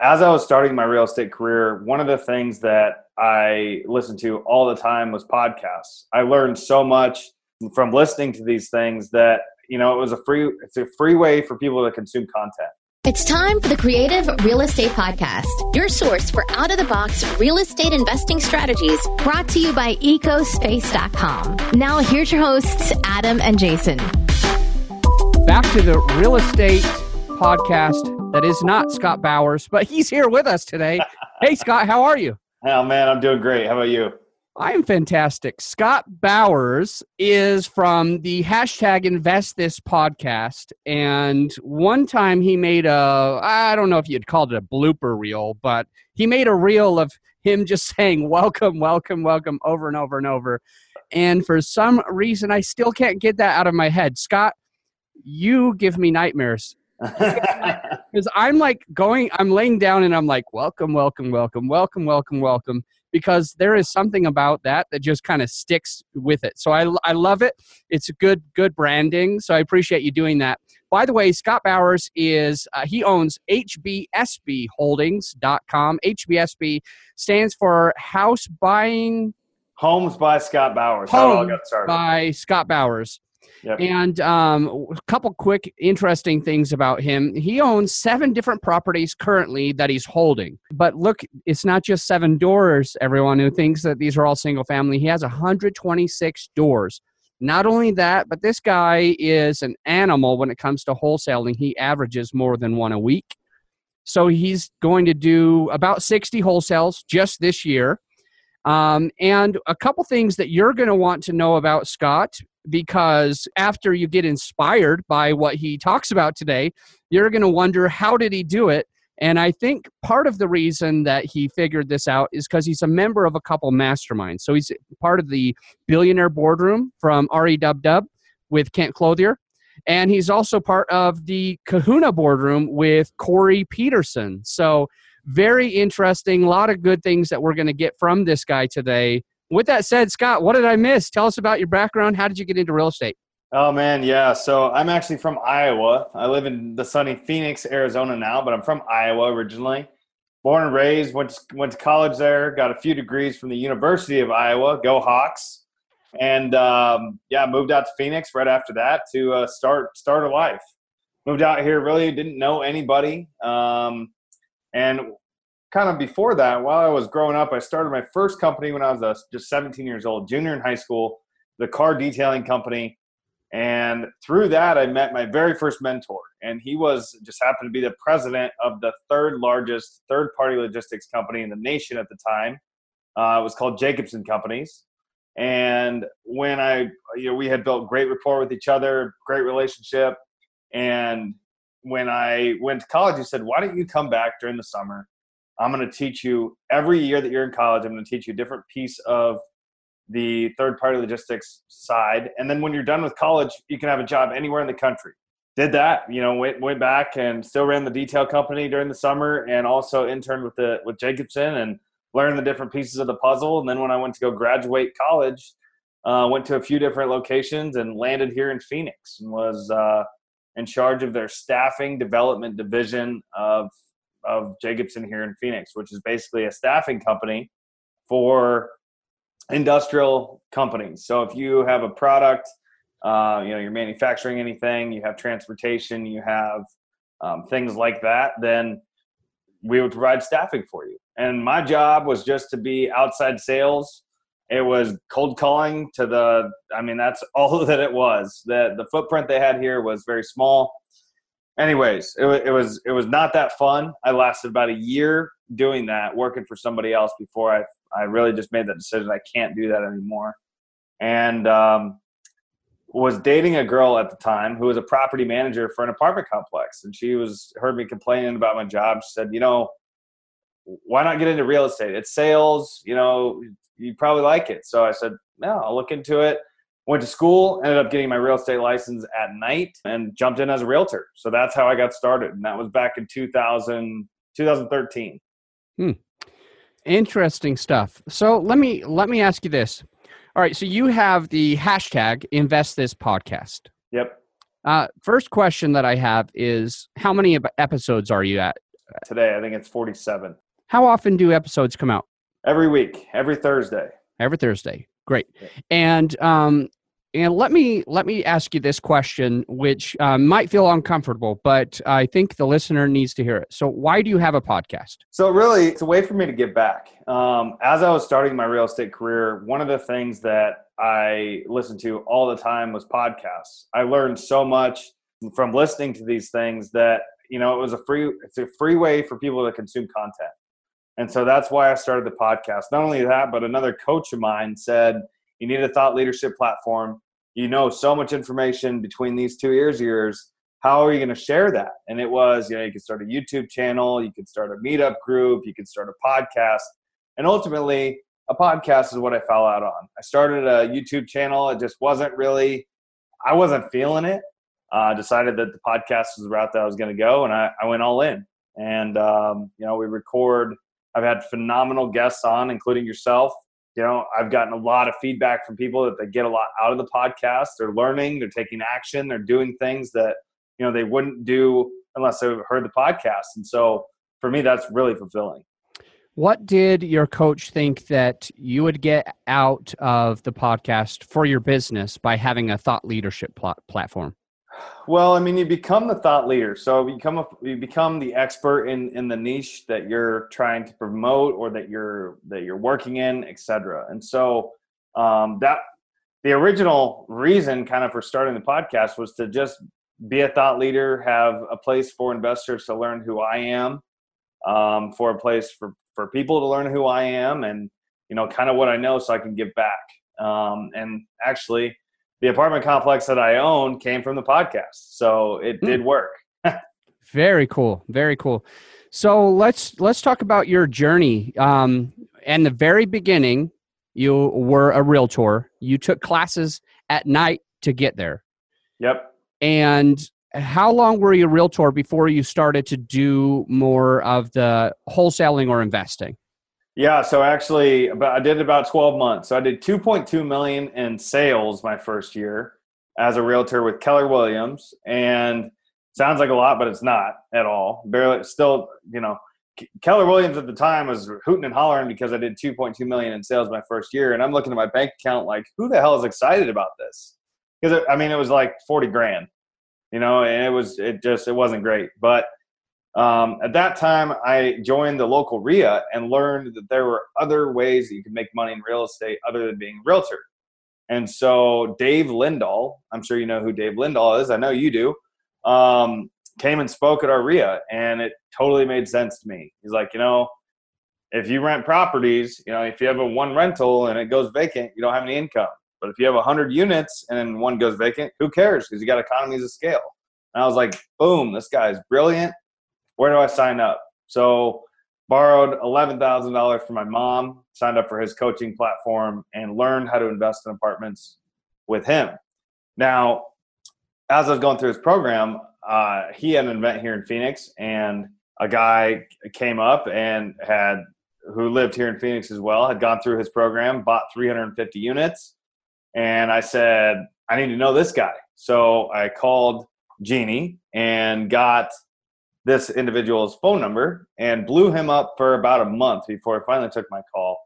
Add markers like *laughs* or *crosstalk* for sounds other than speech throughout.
as I was starting my real estate career, one of the things that I listened to all the time was podcasts. I learned so much from listening to these things that you know it was a free it's a free way for people to consume content. It's time for the Creative Real Estate Podcast, your source for out of the box real estate investing strategies brought to you by ecospace.com. Now, here's your hosts, Adam and Jason. Back to the real estate podcast that is not Scott Bowers, but he's here with us today. *laughs* hey, Scott, how are you? Oh, man, I'm doing great. How about you? I am fantastic. Scott Bowers is from the hashtag Invest This podcast. And one time he made a, I don't know if you'd called it a blooper reel, but he made a reel of him just *laughs* saying, Welcome, welcome, welcome over and over and over. And for some reason, I still can't get that out of my head. Scott, you give me nightmares *laughs* because I'm like going, I'm laying down and I'm like, welcome, welcome, welcome, welcome, welcome, welcome, because there is something about that that just kind of sticks with it. So I, I love it. It's a good, good branding. So I appreciate you doing that. By the way, Scott Bowers is, uh, he owns HBSBholdings.com. HBSB stands for House Buying. Homes by Scott Bowers. Homes by Scott Bowers. Yep. And um, a couple quick interesting things about him. He owns seven different properties currently that he's holding. But look, it's not just seven doors, everyone who thinks that these are all single family. He has 126 doors. Not only that, but this guy is an animal when it comes to wholesaling. He averages more than one a week. So he's going to do about 60 wholesales just this year. Um, and a couple things that you're going to want to know about Scott because after you get inspired by what he talks about today, you're going to wonder how did he do it? And I think part of the reason that he figured this out is because he's a member of a couple masterminds. So he's part of the Billionaire Boardroom from REW with Kent Clothier. And he's also part of the Kahuna Boardroom with Corey Peterson. So very interesting. A lot of good things that we're going to get from this guy today with that said, Scott, what did I miss? Tell us about your background. How did you get into real estate? Oh man, yeah. So I'm actually from Iowa. I live in the sunny Phoenix, Arizona now, but I'm from Iowa originally. Born and raised, went to, went to college there, got a few degrees from the University of Iowa. Go Hawks! And um, yeah, moved out to Phoenix right after that to uh, start start a life. Moved out here, really didn't know anybody, um, and kind of before that, while I was growing up, I started my first company when I was uh, just 17 years old, junior in high school, the car detailing company. And through that, I met my very first mentor. And he was just happened to be the president of the third largest third party logistics company in the nation at the time. Uh, it was called Jacobson Companies. And when I, you know, we had built great rapport with each other, great relationship. And when I went to college, he said, Why don't you come back during the summer? I'm going to teach you every year that you're in college. I'm going to teach you a different piece of the third party logistics side. And then when you're done with college, you can have a job anywhere in the country. Did that, you know, went, went back and still ran the detail company during the summer and also interned with the, with Jacobson and learned the different pieces of the puzzle. And then when I went to go graduate college, uh, went to a few different locations and landed here in Phoenix and was uh, in charge of their staffing development division of of Jacobson here in Phoenix, which is basically a staffing company for industrial companies. So if you have a product, uh, you know, you're manufacturing anything, you have transportation, you have um, things like that, then we would provide staffing for you. And my job was just to be outside sales. It was cold calling to the, I mean, that's *laughs* all that it was. The, the footprint they had here was very small anyways, it it was it was not that fun. I lasted about a year doing that, working for somebody else before I I really just made that decision. I can't do that anymore, and um, was dating a girl at the time who was a property manager for an apartment complex, and she was heard me complaining about my job. She said, you know, why not get into real estate? It's sales. You know, you probably like it. So I said, no, I'll look into it went to school ended up getting my real estate license at night and jumped in as a realtor so that's how i got started and that was back in 2000 2013 hmm. interesting stuff so let me let me ask you this all right so you have the hashtag invest this podcast yep uh, first question that i have is how many episodes are you at today. I think it's 47. How often do episodes come out? Every week, every Thursday. Every Thursday. Great. And um, and let me let me ask you this question, which um, might feel uncomfortable, but I think the listener needs to hear it. So, why do you have a podcast? So, really, it's a way for me to give back. Um, as I was starting my real estate career, one of the things that I listened to all the time was podcasts. I learned so much from listening to these things that you know it was a free it's a free way for people to consume content and so that's why i started the podcast not only that but another coach of mine said you need a thought leadership platform you know so much information between these two ears of yours how are you going to share that and it was you know you could start a youtube channel you could start a meetup group you could start a podcast and ultimately a podcast is what i fell out on i started a youtube channel it just wasn't really i wasn't feeling it uh, decided that the podcast was the route that I was going to go, and I, I, went all in. And um, you know, we record. I've had phenomenal guests on, including yourself. You know, I've gotten a lot of feedback from people that they get a lot out of the podcast. They're learning, they're taking action, they're doing things that you know they wouldn't do unless they heard the podcast. And so, for me, that's really fulfilling. What did your coach think that you would get out of the podcast for your business by having a thought leadership pl- platform? Well, I mean, you become the thought leader, so you become a, you become the expert in in the niche that you're trying to promote or that you're that you're working in, etc. And so um, that the original reason, kind of, for starting the podcast was to just be a thought leader, have a place for investors to learn who I am, um, for a place for for people to learn who I am, and you know, kind of what I know, so I can give back. Um, and actually the apartment complex that I own came from the podcast. So it mm. did work. *laughs* very cool. Very cool. So let's let's talk about your journey. Um, and the very beginning, you were a realtor. You took classes at night to get there. Yep. And how long were you a realtor before you started to do more of the wholesaling or investing? Yeah, so actually, about, I did about 12 months. So I did 2.2 million in sales my first year as a realtor with Keller Williams, and sounds like a lot, but it's not at all. Barely, still, you know, Keller Williams at the time was hooting and hollering because I did 2.2 million in sales my first year, and I'm looking at my bank account like, who the hell is excited about this? Because I mean, it was like 40 grand, you know, and it was it just it wasn't great, but um, at that time, I joined the local RIA and learned that there were other ways that you could make money in real estate other than being a realtor. And so Dave Lindahl, I'm sure you know who Dave Lindahl is. I know you do. Um, came and spoke at our RIA, and it totally made sense to me. He's like, you know, if you rent properties, you know, if you have a one rental and it goes vacant, you don't have any income. But if you have a hundred units and then one goes vacant, who cares? Because you got economies of scale. And I was like, boom, this guy's brilliant where do I sign up? So borrowed $11,000 from my mom, signed up for his coaching platform, and learned how to invest in apartments with him. Now, as I was going through his program, uh, he had an event here in Phoenix, and a guy came up and had who lived here in Phoenix as well had gone through his program, bought 350 units, and I said, I need to know this guy. So I called Jeannie and got this individual's phone number and blew him up for about a month before I finally took my call.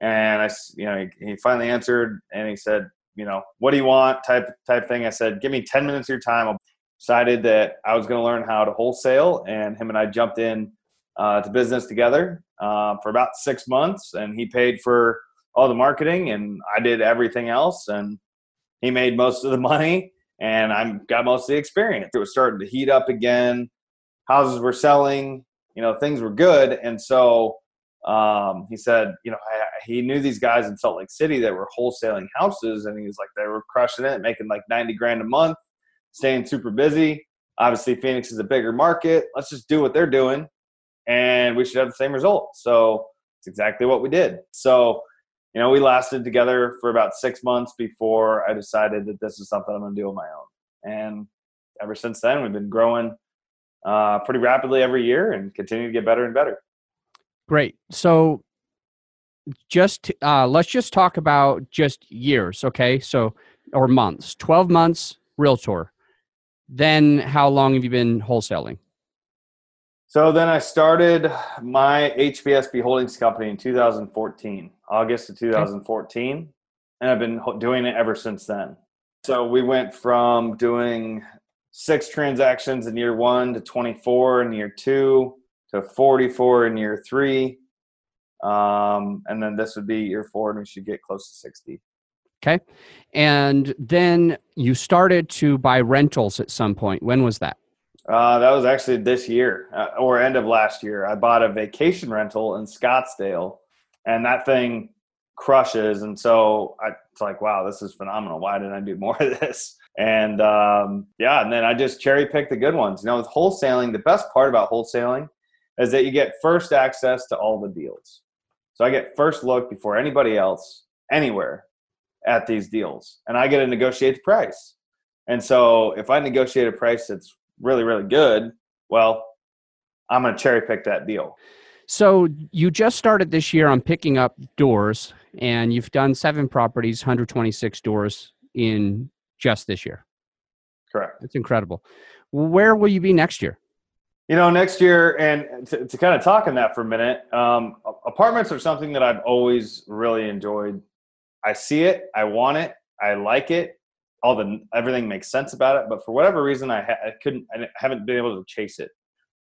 And I, you know, he, he finally answered and he said, you know, what do you want? Type type thing. I said, give me 10 minutes of your time. I decided that I was going to learn how to wholesale, and him and I jumped in uh, to business together uh, for about six months. And he paid for all the marketing, and I did everything else. And he made most of the *laughs* money, and I got most of the experience. It was starting to heat up again houses were selling, you know, things were good. And so um, he said, you know, I, he knew these guys in Salt Lake City that were wholesaling houses, and he was like, they were crushing it, making like 90 grand a month, staying super busy. Obviously, Phoenix is a bigger market. Let's just do what they're doing, and we should have the same result. So it's exactly what we did. So, you know, we lasted together for about six months before I decided that this is something I'm going to do on my own. And ever since then, we've been growing uh, pretty rapidly every year and continue to get better and better. Great. So just uh, let's just talk about just years, okay? So or months. Twelve months realtor. Then how long have you been wholesaling? So then I started my HBSB Holdings company in 2014, August of 2014, and I've been doing it ever since then. So we went from doing six transactions in year one to 24 in year two to 44 in year three. Um, and then this would be year four, and we should get close to 60. Okay. And then you started to buy rentals at some point. When was that? Uh, that was actually this year uh, or end of last year. I bought a vacation rental in Scottsdale, and that thing crushes. And so I, it's like, wow, this is phenomenal. Why didn't I do more of this? And um, yeah, and then I just cherry pick the good ones. You know, with wholesaling, the best part about wholesaling is that you get first access to all the deals. So I get first look before anybody else anywhere at these deals, and I get to negotiate the price. And so if I negotiate a price that's really, really good, well, I'm going to cherry pick that deal. So you just started this year on picking up doors, and you've done seven properties, 126 doors in just this year. Correct. That's incredible. Where will you be next year? You know, next year, and to, to kind of talk on that for a minute, um, apartments are something that I've always really enjoyed. I see it, I want it, I like it, all the everything makes sense about it. But for whatever reason, I, ha- I couldn't, I haven't been able to chase it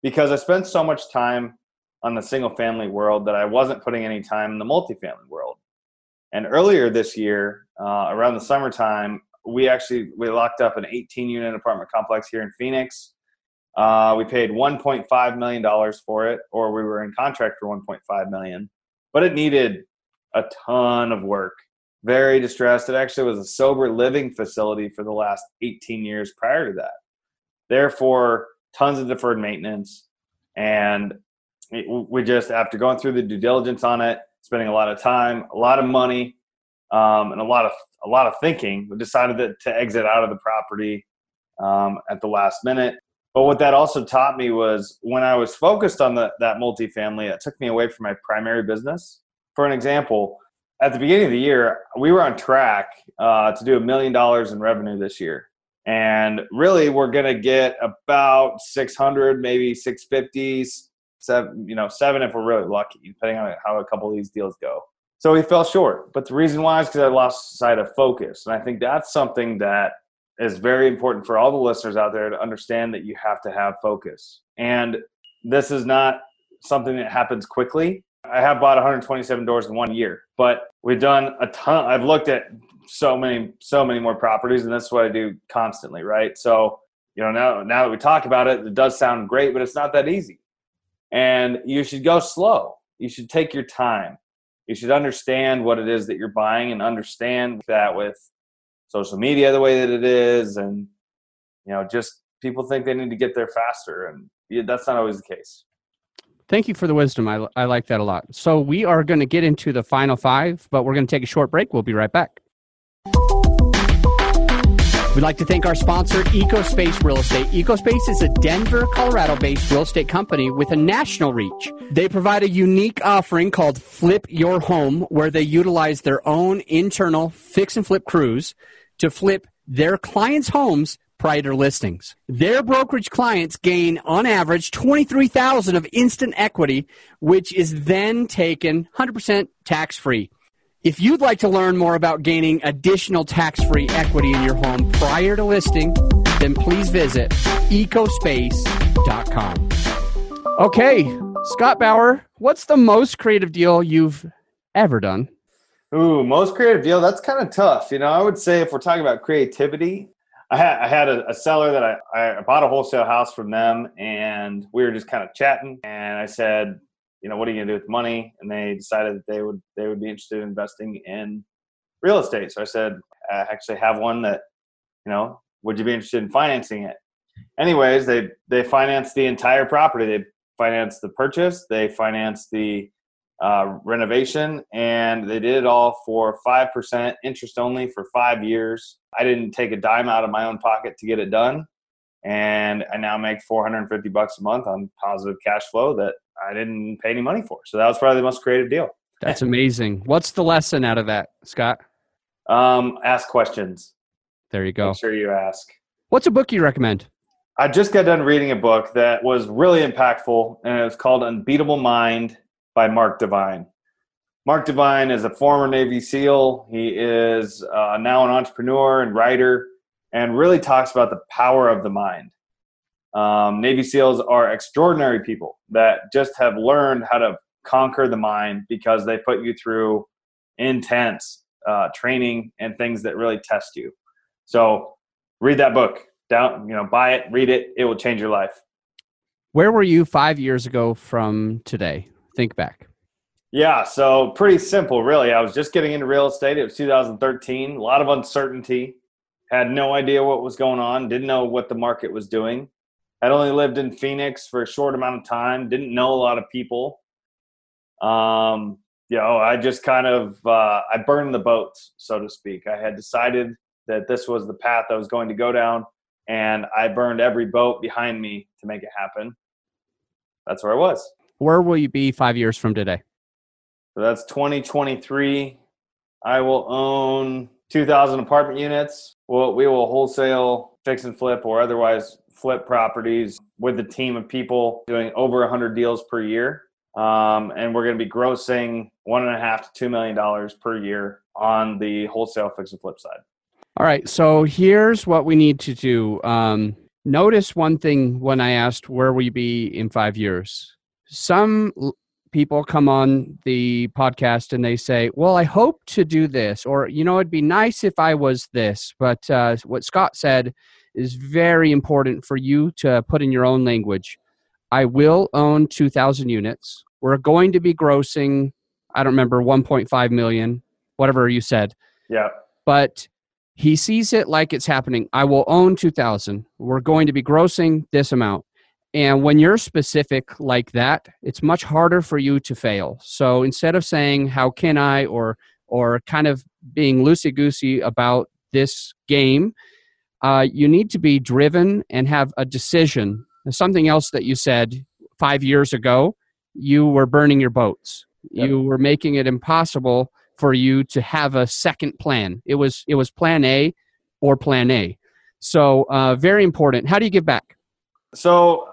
because I spent so much time on the single family world that I wasn't putting any time in the multifamily world. And earlier this year, uh, around the summertime, we actually we locked up an 18 unit apartment complex here in Phoenix. Uh, we paid 1.5 million dollars for it, or we were in contract for 1.5 million, but it needed a ton of work. Very distressed. It actually was a sober living facility for the last 18 years prior to that. Therefore, tons of deferred maintenance, and we just after going through the due diligence on it, spending a lot of time, a lot of money, um, and a lot of a lot of thinking, we decided that, to exit out of the property um, at the last minute. But what that also taught me was when I was focused on the, that multifamily, it took me away from my primary business. For an example, at the beginning of the year, we were on track uh, to do a million dollars in revenue this year. And really, we're going to get about 600, maybe 650, seven, you know, seven if we're really lucky, depending on how a couple of these deals go. So we fell short. But the reason why is because I lost sight of focus. And I think that's something that is very important for all the listeners out there to understand that you have to have focus. And this is not something that happens quickly. I have bought 127 doors in one year, but we've done a ton. I've looked at so many, so many more properties, and that's what I do constantly, right? So, you know, now now that we talk about it, it does sound great, but it's not that easy. And you should go slow. You should take your time. You should understand what it is that you're buying and understand that with social media the way that it is and you know just people think they need to get there faster and that's not always the case. Thank you for the wisdom. I, I like that a lot. So we are going to get into the final five but we're going to take a short break. We'll be right back We'd like to thank our sponsor, EcoSpace Real Estate. EcoSpace is a Denver, Colorado based real estate company with a national reach. They provide a unique offering called Flip Your Home, where they utilize their own internal fix and flip crews to flip their clients' homes prior to listings. Their brokerage clients gain on average 23,000 of instant equity, which is then taken 100% tax free. If you'd like to learn more about gaining additional tax free equity in your home prior to listing, then please visit ecospace.com. Okay, Scott Bauer, what's the most creative deal you've ever done? Ooh, most creative deal. That's kind of tough. You know, I would say if we're talking about creativity, I had I had a, a seller that I, I bought a wholesale house from them, and we were just kind of chatting. And I said, you know, what are you gonna do with money? And they decided that they would they would be interested in investing in real estate. So I said, I actually have one that, you know, would you be interested in financing it? Anyways, they they financed the entire property. They financed the purchase. They financed the uh, renovation, and they did it all for five percent interest only for five years. I didn't take a dime out of my own pocket to get it done, and I now make 450 bucks a month on positive cash flow that I didn't pay any money for. So that was probably the most creative deal. That's amazing. What's the lesson out of that, Scott? Um, ask questions. There you go. Make sure you ask. What's a book you recommend? I just got done reading a book that was really impactful, and it was called Unbeatable Mind by Mark Divine. Mark Divine is a former Navy SEAL. He is uh, now an entrepreneur and writer, and really talks about the power of the mind. Um, Navy SEALs are extraordinary people that just have learned how to conquer the mind because they put you through intense uh, training and things that really test you. So, read that book. Down, you know, buy it, read it. It will change your life. Where were you five years ago from today? Think back. Yeah, so pretty simple, really. I was just getting into real estate. It was 2013. A lot of uncertainty. Had no idea what was going on. Didn't know what the market was doing. Had only lived in Phoenix for a short amount of time. Didn't know a lot of people. Um, you know, I just kind of uh, I burned the boats, so to speak. I had decided that this was the path I was going to go down, and I burned every boat behind me to make it happen. That's where I was. Where will you be five years from today? So that's 2023. I will own 2,000 apartment units. We will wholesale, fix and flip, or otherwise flip properties with a team of people doing over 100 deals per year. Um, and we're going to be grossing one and a half to two million dollars per year on the wholesale fix and flip side. All right. So here's what we need to do. Um, notice one thing when I asked where will be in five years. Some people come on the podcast and they say, "Well, I hope to do this," or you know, it'd be nice if I was this. But uh, what Scott said is very important for you to put in your own language. I will own 2,000 units. We're going to be grossing, I don't remember, 1.5 million, whatever you said. Yeah. But he sees it like it's happening. I will own 2,000. We're going to be grossing this amount. And when you're specific like that, it's much harder for you to fail. So instead of saying, how can I, or, or kind of being loosey goosey about this game, uh, you need to be driven and have a decision. Something else that you said five years ago, you were burning your boats. Yep. You were making it impossible for you to have a second plan. It was it was plan A or plan A. So uh, very important. How do you give back? So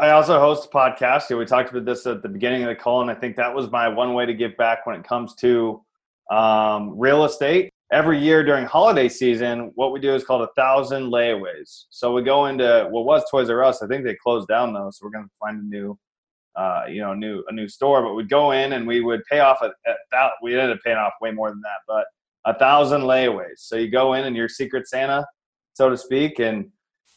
I also host a podcast. We talked about this at the beginning of the call, and I think that was my one way to give back when it comes to um, real estate every year during holiday season, what we do is called a thousand layaways. So we go into what was Toys R Us. I think they closed down though, so we're going to find a new, uh, you know, new a new store. But we'd go in and we would pay off at, that. We ended up paying off way more than that, but a thousand layaways. So you go in and you're Secret Santa, so to speak, and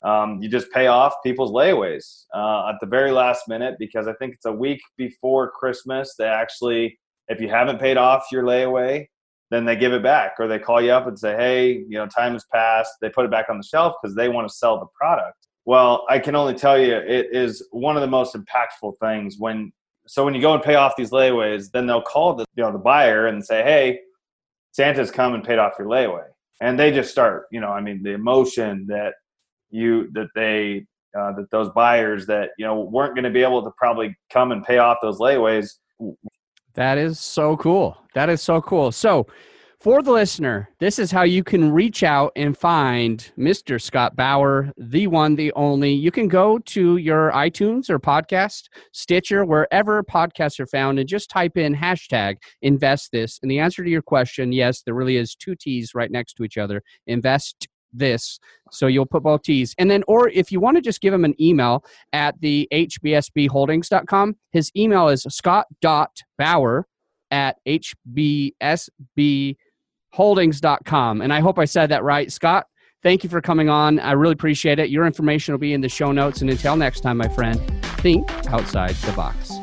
um, you just pay off people's layaways uh, at the very last minute because I think it's a week before Christmas. They actually, if you haven't paid off your layaway, then they give it back or they call you up and say, hey, you know, time has passed. They put it back on the shelf because they want to sell the product. Well, I can only tell you it is one of the most impactful things when so when you go and pay off these layaways, then they'll call the you know the buyer and say, "Hey, Santa's come and paid off your layaway," and they just start you know I mean the emotion that you that they uh, that those buyers that you know weren't going to be able to probably come and pay off those layaways that is so cool. That is so cool. So, for the listener, this is how you can reach out and find Mr. Scott Bauer, the one, the only. You can go to your iTunes or podcast, Stitcher, wherever podcasts are found, and just type in hashtag invest this. And the answer to your question, yes, there really is two T's right next to each other. Invest this. So you'll put both T's. And then, or if you want to just give him an email at the hbsbholdings.com, his email is scott.bauer at hbsbholdings.com. And I hope I said that right. Scott, thank you for coming on. I really appreciate it. Your information will be in the show notes. And until next time, my friend, think outside the box.